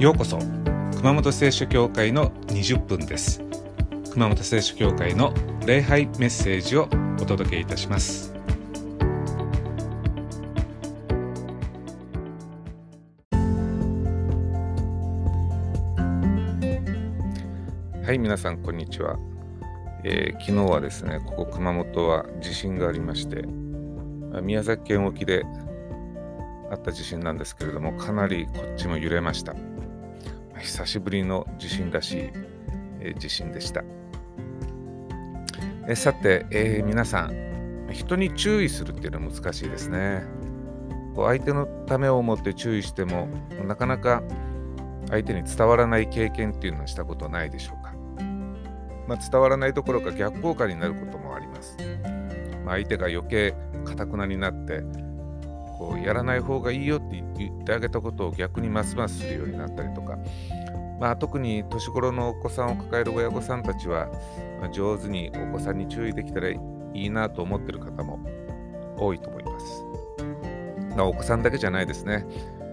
ようこそ熊本聖書教会の20分です。熊本聖書教会の礼拝メッセージをお届けいたします。はい皆さんこんにちは、えー、昨日はですねここ熊本は地震がありまして宮崎県沖であった地震なんですけれどもかなりこっちも揺れました。久しぶりの地震らしい、え、地震でした。えさて、えー、皆さん、人に注意するっていうのは難しいですね。こう相手のためを思って注意しても、なかなか相手に伝わらない経験っていうのはしたことないでしょうか。まあ、伝わらないどころか逆効果になることもあります。まあ、相手が余計かたくなになって、こうやらない方がいいよって言ってあげたことを逆にますますするようになったりとか、まあ、特に年頃のお子さんを抱える親御さんたちは、まあ、上手にお子さんに注意できたらいいなと思っている方も多いと思います。まあ、お子さんだけじゃないですね。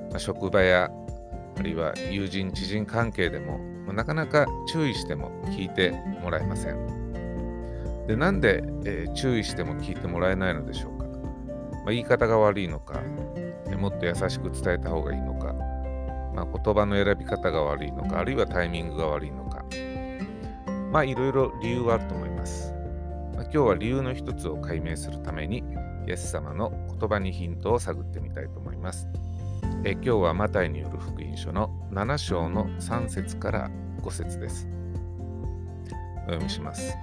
まあ、職場やあるいは友人、知人関係でも、まあ、なかなか注意しても聞いてもらえません。で、なんで、えー、注意しても聞いてもらえないのでしょう。まあ、言い方が悪いのか、もっと優しく伝えた方がいいのか、まあ、言葉の選び方が悪いのか、あるいはタイミングが悪いのか、まあいろいろ理由はあると思います。まあ、今日は理由の一つを解明するために、イエス様の言葉にヒントを探ってみたいと思います。え今日はマタイによる福音書の7章の3節から5節です。お読みします。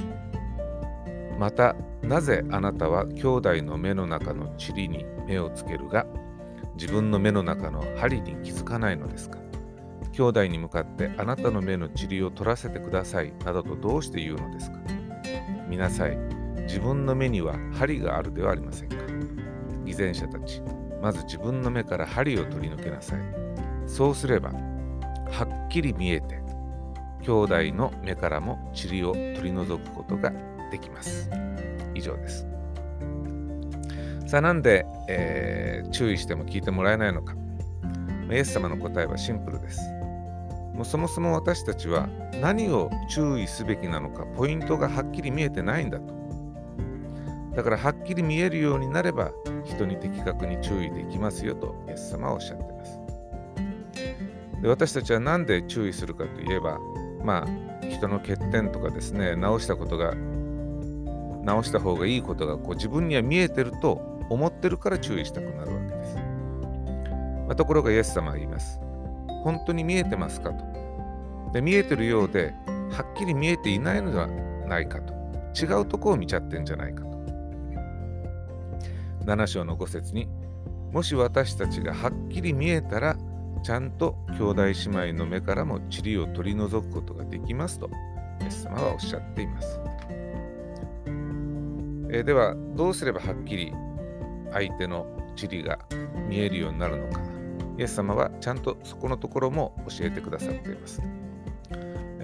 また、なぜあなたは兄弟の目の中の塵に目をつけるが、自分の目の中の針に気づかないのですか？兄弟に向かってあなたの目の塵を取らせてくださいなどとどうして言うのですか？見なさい。自分の目には針があるではありませんか？偽善者たちまず自分の目から針を取り抜けなさい。そうすればはっきり見えて兄弟の目からも塵を取り除くことができます。以上です。さあなんで、えー、注意しても聞いてもらえないのか。イエス様の答えはシンプルです。もうそもそも私たちは何を注意すべきなのかポイントがはっきり見えてないんだと。だからはっきり見えるようになれば人に的確に注意できますよとイエス様はおっしゃっています。で私たちは何で注意するかといえばまあ人の欠点とかですね直したことが直した方がいいことがこう自分には見えてると思ってるから注意したくなるわけです。まあ、ところがイエス様は言います。本当に見えてますかと。で見えてるようで、はっきり見えていないのではないかと。違うとこを見ちゃってんじゃないかと。7章の5節に、もし私たちがはっきり見えたら、ちゃんと兄弟姉妹の目からも塵を取り除くことができますと、イエス様はおっしゃっています。え、では、どうすればはっきり相手の塵が見えるようになるのか。イエス様はちゃんとそこのところも教えてくださっています。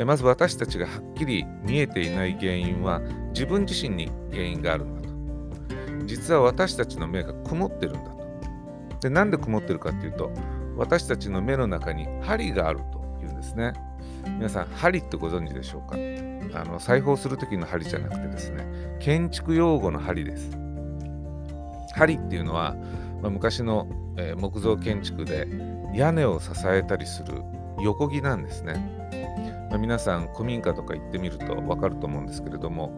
まず私たちがはっきり見えていない原因は自分自身に原因があるんだと。実は私たちの目が曇ってるんだと。でなんで曇ってるかっていうと私たちの目の中に針があるというんですね皆さん針ってご存知でしょうか？あの裁縫する時の針じゃなくてですね建築用語の針です針っていうのは、まあ、昔の、えー、木造建築で屋根を支えたりする横木なんですね。まあ、皆さん古民家とか行ってみると分かると思うんですけれども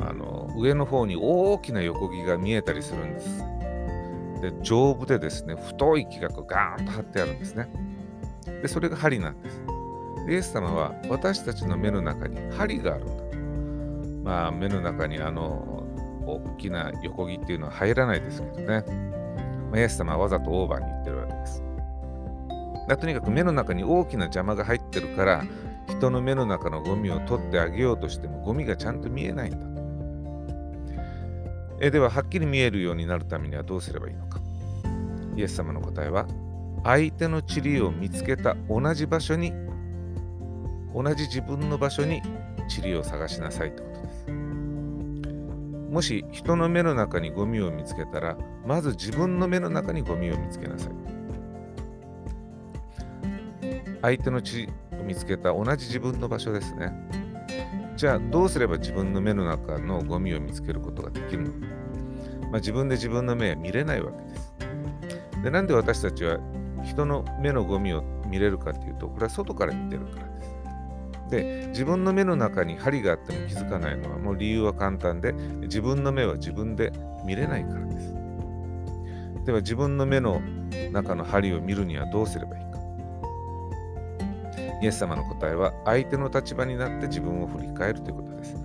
あの上の方に大きな横木が見えたりするんです。で丈夫でですね太い木がガーンと張ってあるんですね。でそれが針なんです。イエス様は私たちの目の中に針があるんだ。まあ目の中にあの大きな横木っていうのは入らないですけどね。まイエス様はわざとオーバーに言ってるわけです。とにかく目の中に大きな邪魔が入ってるから人の目の中のゴミを取ってあげようとしてもゴミがちゃんと見えないんだ。えでははっきり見えるようになるためにはどうすればいいのか。イエス様の答えは相手の塵を見つけた同じ場所に同じ自分の場所に塵を探しなさいとですもし人の目の中にゴミを見つけたら、まず自分の目の中にゴミを見つけなさい。相手の血を見つけた同じ自分の場所ですね。じゃあどうすれば自分の目の中のゴミを見つけることができるの？か。まあ、自分で自分の目は見れないわけです。でなんで私たちは人の目のゴミを見れるかっていうとこれは外から見てるからです。で自分の目の中に針があっても気づかないのはもう理由は簡単で自分の目は自分で見れないからです。では自分の目の中の針を見るにはどうすればいい？か。イエス様の答えは相手の立場になって自分を振り返るということです。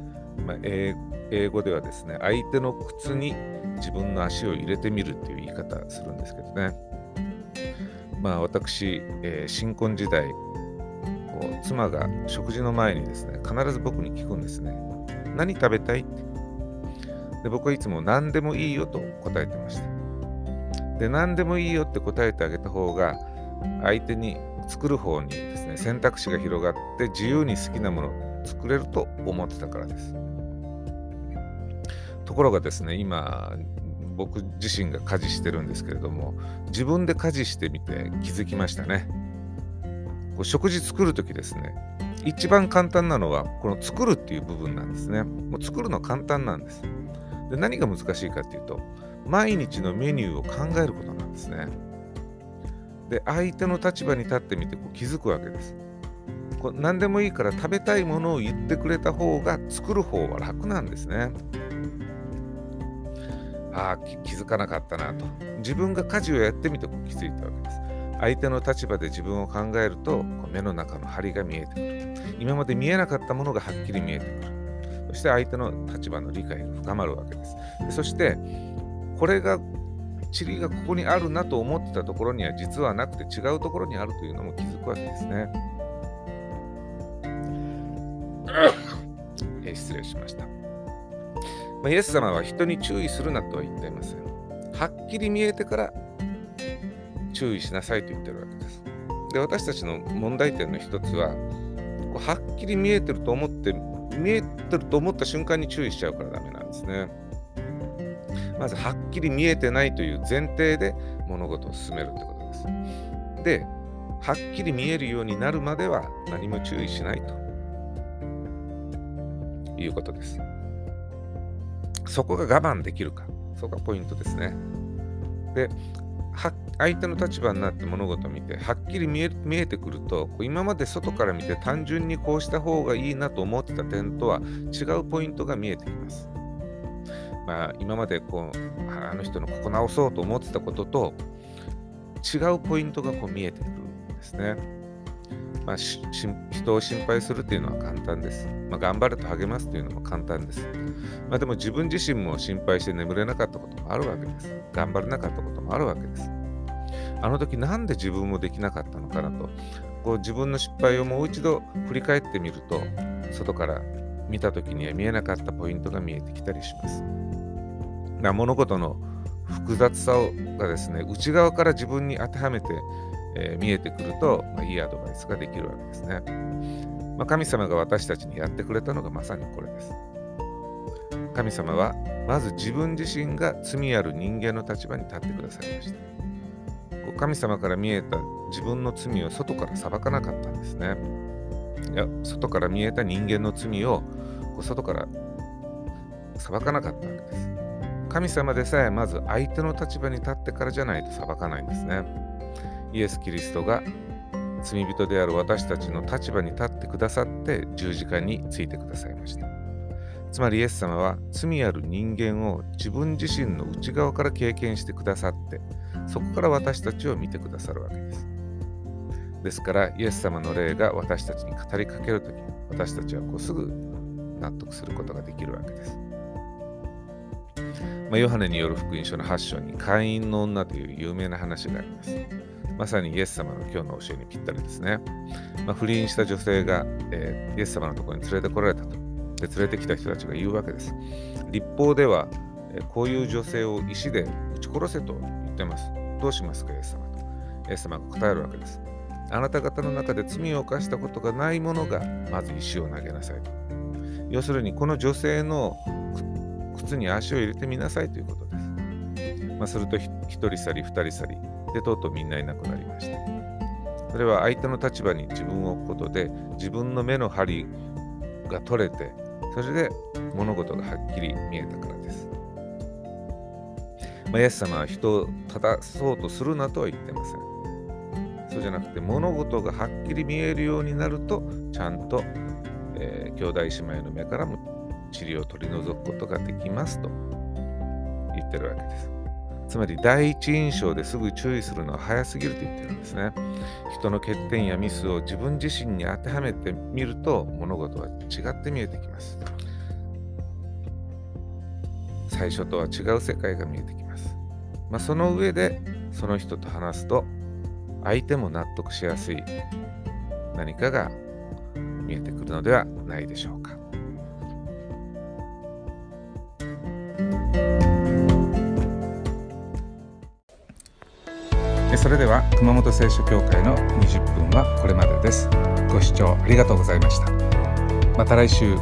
まあ、英語ではですね、相手の靴に自分の足を入れてみるという言い方するんですけどね。まあ私、えー、新婚時代、こう妻が食事の前にですね、必ず僕に聞くんですね。何食べたい？って。で僕はいつも何でもいいよと答えてました。で、何でもいいよって答えてあげた方が、相手に作る方にですね、選択肢が広がって自由に好きなものを作れると思ってたからです。ところがですね、今、僕自身が家事してるんですけれども、自分で家事してみて気づきましたね。こう食事作るときですね、一番簡単なのは、この作るっていう部分なんですね。もう作るの簡単なんです。で何が難しいかっていうと、毎日のメニューを考えることなんですね。で、相手の立場に立ってみてこう気づくわけです。こう何でもいいから食べたいものを言ってくれた方が作る方は楽なんですね。ああ、気づかなかったなと。自分が家事をやってみてこう気づいたわけです。相手の立場で自分を考えるとこう目の中の針が見えてくる。今まで見えなかったものがはっきり見えてくる。そして相手の立場の理解が深まるわけです。そしてこれが塵がここにあるなと思ってたところには実はなくて違うところにあるというのも気づくわけですね。え失礼しました、まあ。イエス様は人に注意するなとは言っていません。はっきり見えてから注意しなさいと言ってるわけです。で私たちの問題点の一つははっきり見えてると思って見えてると思った瞬間に注意しちゃうからダメなんですね。まずはっきり見えてないという前提で物事を進めるってことです。で、はっきり見えるようになるまでは何も注意しないということです。そこが我慢できるか、そこがポイントですね。で、相手の立場になって物事を見てはっきり見え見えてくると今まで外から見て単純にこうした方がいいなと思ってた点とは違うポイントが見えてきます。まあ、今までこうあの人のここ直そうと思ってたことと違うポイントがこう見えてくるんですね。まあ、人を心配するというのは簡単です。まあ、頑張れと励ますというのも簡単です。まあ、でも自分自身も心配して眠れなかったこともあるわけです。頑張れなかったこともあるわけです。あの時なんで自分もできなかったのかなと、こう自分の失敗をもう一度振り返ってみると、外から見た時には見えなかったポイントが見えてきたりします。な物事の複雑さをがですね、内側から自分に当てはめて、えー、見えてくると、まあ、いいアドバイスができるわけですね。まあ、神様が私たちにやってくれたのがまさにこれです。神様はまず自分自身が罪ある人間の立場に立ってくださいました。神様から見えた自分の罪を外から裁かなかったんですね。いや外から見えた人間の罪を外から裁かなかったわけです。神様でさえまず相手の立場に立ってからじゃないと裁かないんですね。イエス・キリストが罪人である私たちの立場に立ってくださって十字架についてくださいました。つまりイエス様は罪ある人間を自分自身の内側から経験してくださってそこから私たちを見てくださるわけです。ですからイエス様の霊が私たちに語りかけるとき私たちはこうすぐ納得することができるわけです。まあ、ヨハネによる福音書の8章に会員の女という有名な話があります。まさにイエス様の今日の教えにぴったりですね。まあ、不倫した女性が、えー、イエス様のところに連れてこられたと。で連れてきた人たちが言うわけです。立法では、えー、こういう女性を石で撃ち殺せと言ってます。どうしますか、イエス様と。イエス様が答えるわけです。あなた方の中で罪を犯したことがない者がまず石を投げなさいと。要するに、この女性の靴に足を入れてみなさいということです。まあ、すると1人去り2人去りでとうとうみんないなくなりました。それは相手の立場に自分を置くことで自分の目の針が取れてそれで物事がはっきり見えたからです。まあ、イエス様は人を正そうとするなとは言ってません。そうじゃなくて物事がはっきり見えるようになるとちゃんと、えー、兄弟姉妹の目からも塵を取り除くことができますと言ってるわけです。つまり第一印象ですぐ注意するのは早すぎると言ってるんですね。人の欠点やミスを自分自身に当てはめてみると物事は違って見えてきます。最初とは違う世界が見えてきます。まあ、その上でその人と話すと相手も納得しやすい何かが見えてくるのではないでしょうか。それでは熊本聖書協会の20分はこれまでです。ご視聴ありがとうございました。また来週